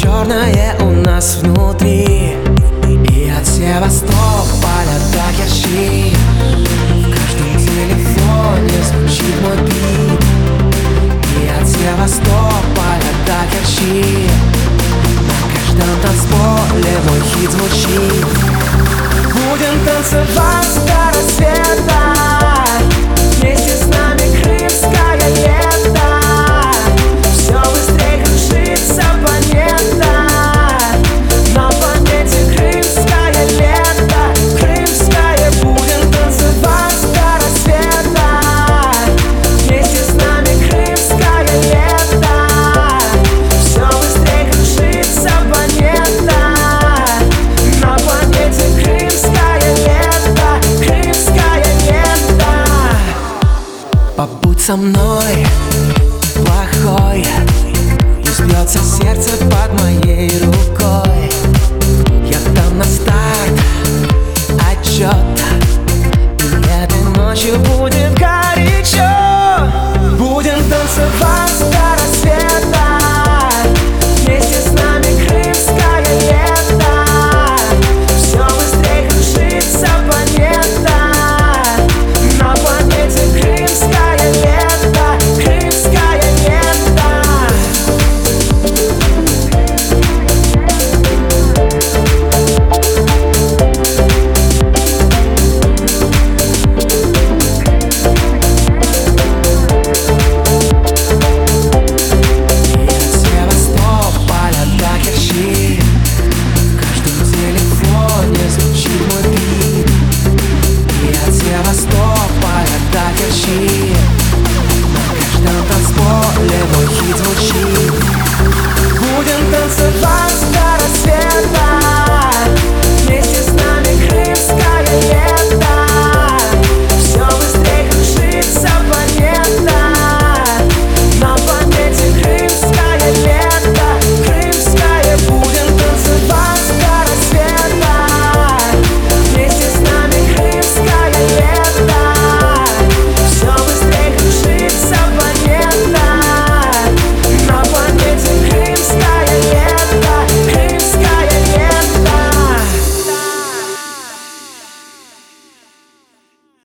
черное у нас внутри. И от Севастополя до Керчи В каждом телефоне звучит мой бит. И от Севастополя до Керчи На каждом танцполе мой хит звучит со мной плохой. И сбьется сердце под моей рукой. Я дам на старт отчет. И этой ночью будет На